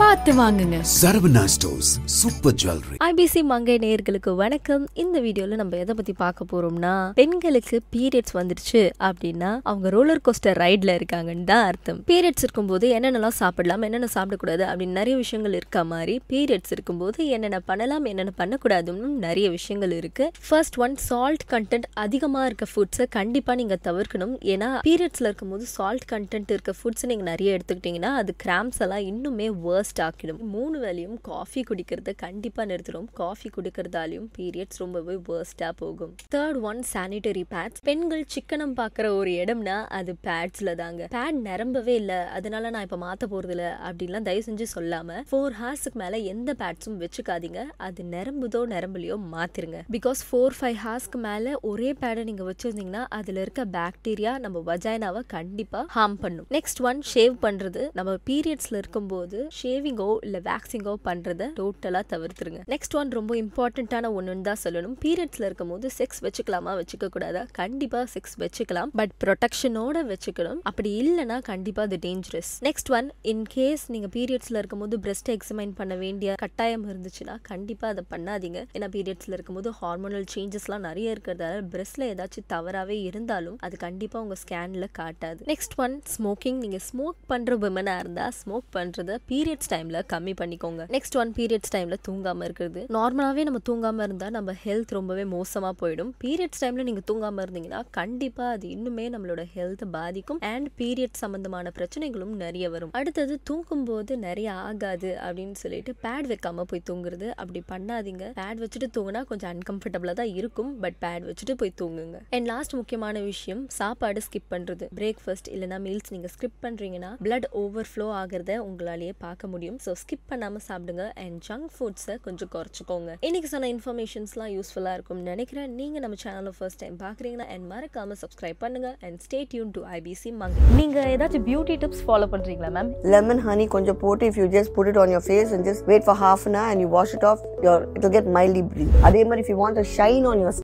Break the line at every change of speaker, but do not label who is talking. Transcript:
பார்த்து வாங்குங்க.
Saravana stores super jewellery
IBC Mangai நேயர்களுக்கு வணக்கம். இந்த வீடியோல நம்ம எதை பத்தி பார்க்க போறோம்னா பெண்களுக்கு பீரியட்ஸ் வந்துடுச்சு அப்படின்னா அவங்க ரோலர் கோஸ்டர் ரைட்ல இருக்காங்கன்னு தான் அர்த்தம். பீரியட்ஸ் இருக்கும்போது என்னென்னலாம் சாப்பிடலாம் என்னென்ன சாப்பிடக்கூடாது அப்படின்னு நிறைய விஷயங்கள் இருக்க மாதிரி பீரியட்ஸ் இருக்கும்போது என்னென்ன பண்ணலாம் என்னென்ன பண்ணக்கூடாதுன்னு நிறைய விஷயங்கள் இருக்கு. ஃபர்ஸ்ட் ஒன் சால்ட் கண்டென்ட் அதிகமா இருக்க ஃபுட்ஸை கண்டிப்பா நீங்க தவிர்க்கணும். ஏன்னா பீரியட்ஸ்ல இருக்கும்போது சால்ட் கண்டென்ட் இருக்க ஃபுட்ஸ் நீங்க நிறைய எடுத்துக்கிட்டீங்கன்னா அது கிராம்ஸ் எல்லாம் இன்னுமே வேர்ஸ்ட் ஆக்கிடும். மூணு வேலையும் காஃபி குடிக்கிறத கண்டிப்பா நிறுத்திடும். காஃபி குடிக்கிறதாலையும் பீரியட்ஸ் ரொம்பவே வேர்ஸ்டா போகும். தேர்ட் ஒன் சானிட்டரி பேட்ஸ் பெண்கள் சிக்கனம் பார்க்குற ஒரு இடம்னா அது பேட்ஸ்ல தாங்க. பேட் நிரம்பவே இல்லை. அதனால நான் இப்ப மாத்த போகிறதில்ல அப்படின்லாம் தயவு செஞ்சு சொல்லாம ஃபோர் ஹார்ஸ்க்கு மேல எந்த பேட்ஸும் வச்சுக்காதீங்க. அது நிரம்புதோ நிரம்பலையோ மாத்திருங்க. பிகாஸ் ஃபோர் ஃபைவ் ஹார்ஸ்க்கு மேல ஒரே பேடை நீங்க வச்சிருந்தீங்கன்னா அதுல இருக்க பாக்டீரியா நம்ம வஜைனாவை கண்டிப்பா ஹார்ம் பண்ணும். நெக்ஸ்ட் ஒன் ஷேவ் பண்றது. நம்ம பீரியட்ஸ்ல இருக்கும்போது ஷேவ் ஷேவிங்கோ இல்லை வேக்சிங்கோ பண்ணுறதை டோட்டலாக தவிர்த்துருங்க. நெக்ஸ்ட் ஒன் ரொம்ப இம்பார்ட்டண்ட்டான ஒன்றுன்னு தான் சொல்லணும். பீரியட்ஸில் இருக்கும் போது செக்ஸ் வச்சுக்கலாமா வச்சுக்க கூடாதா? கண்டிப்பாக செக்ஸ் வச்சுக்கலாம். பட் ப்ரொடெக்ஷனோட வச்சுக்கணும். அப்படி இல்லைன்னா கண்டிப்பாக அது dangerous next one in case பீரியட்ஸில் பீரியட்ஸ்ல இருக்கும்போது பிரஸ்ட் எக்ஸமைன் பண்ண வேண்டிய கட்டாயம் இருந்துச்சுன்னா கண்டிப்பாக அதை பண்ணாதீங்க. ஏன்னா பீரியட்ஸ்ல இருக்கும்போது ஹார்மோனல் சேஞ்சஸ்லாம் நிறைய இருக்கிறதால பிரஸ்ட்ல ஏதாச்சும் தவறாகவே இருந்தாலும் அது கண்டிப்பாக உங்கள் ஸ்கேனில் காட்டாது. நெக்ஸ்ட் ஒன் ஸ்மோக்கிங் நீங்கள் ஸ்மோக் பண்ணுற விமனாக இருந்தால் ஸ்மோக் பண்ணுறத பீரியட்ஸ் டைமில் கம்மி பண்ணிக்கோங்க. நெக்ஸ்ட் ஒன் பீரியட்ஸ் டைமில் தூங்காமல் இருக்கிறது. நார்மலாகவே நம்ம தூங்காமல் இருந்தால் நம்ம ஹெல்த் ரொம்பவே மோசமாக போயிடும். பீரியட்ஸ் டைமில் நீங்கள் தூங்காமல் இருந்தீங்கன்னா கண்டிப்பாக அது இன்னுமே நம்மளோட ஹெல்த் பாதிக்கும் அண்ட் பீரியட் சம்மந்தமான பிரச்சனைகளும் நிறைய வரும். அடுத்தது தூங்கும் போது நிறைய ஆகாது அப்படின்னு சொல்லிட்டு பேட் வைக்காமல் போய் தூங்குறது. அப்படி பண்ணாதீங்க. பேட் வச்சுட்டு தூங்கினா கொஞ்சம் அன்கம்ஃபர்டபுளாக தான் இருக்கும். பட் பேட் வச்சுட்டு போய் தூங்குங்க. அண்ட் லாஸ்ட் முக்கியமான விஷயம் சாப்பாடு ஸ்கிப் பண்ணுறது பிரேக்ஃபாஸ்ட் இல்லைனா மீல்ஸ் நீங்கள் ஸ்கிப் பண்ணுறீங்கன்னா பிளட் ஓவர்ஃப்ளோ ஆகிறத உங்களாலேயே பார்க்க முடியும். முடியும். ஸோ ஸ்கிப் பண்ணாம சாப்பிடுங்க அண்ட் ஜங்க் ஃபுட்ஸை கொஞ்சம் குறைச்சிக்கோங்க. இன்னைக்கு சொன்ன இன்ஃபர்மேஷன்ஸ்லாம் யூஸ்ஃபுல்லாக இருக்கும்னு நினைக்கிறேன். நீங்க நம்ம சேனலை ஃபர்ஸ்ட் டைம் பார்க்குறீங்கன்னா அண்ட் மறக்காமல் சப்ஸ்கிரைப் பண்ணுங்க and stay tuned to IBC Mangai நீங்கள் ஏதாச்சும் பியூட்டி டிப்ஸ் ஃபாலோ பண்ணுறீங்களா மேம்
லெமன் ஹனி கொஞ்சம் போட்டு if you just put it on your face and just wait for half an hour and you wash it off your it will get அதே மாதிரி if you want shine shine on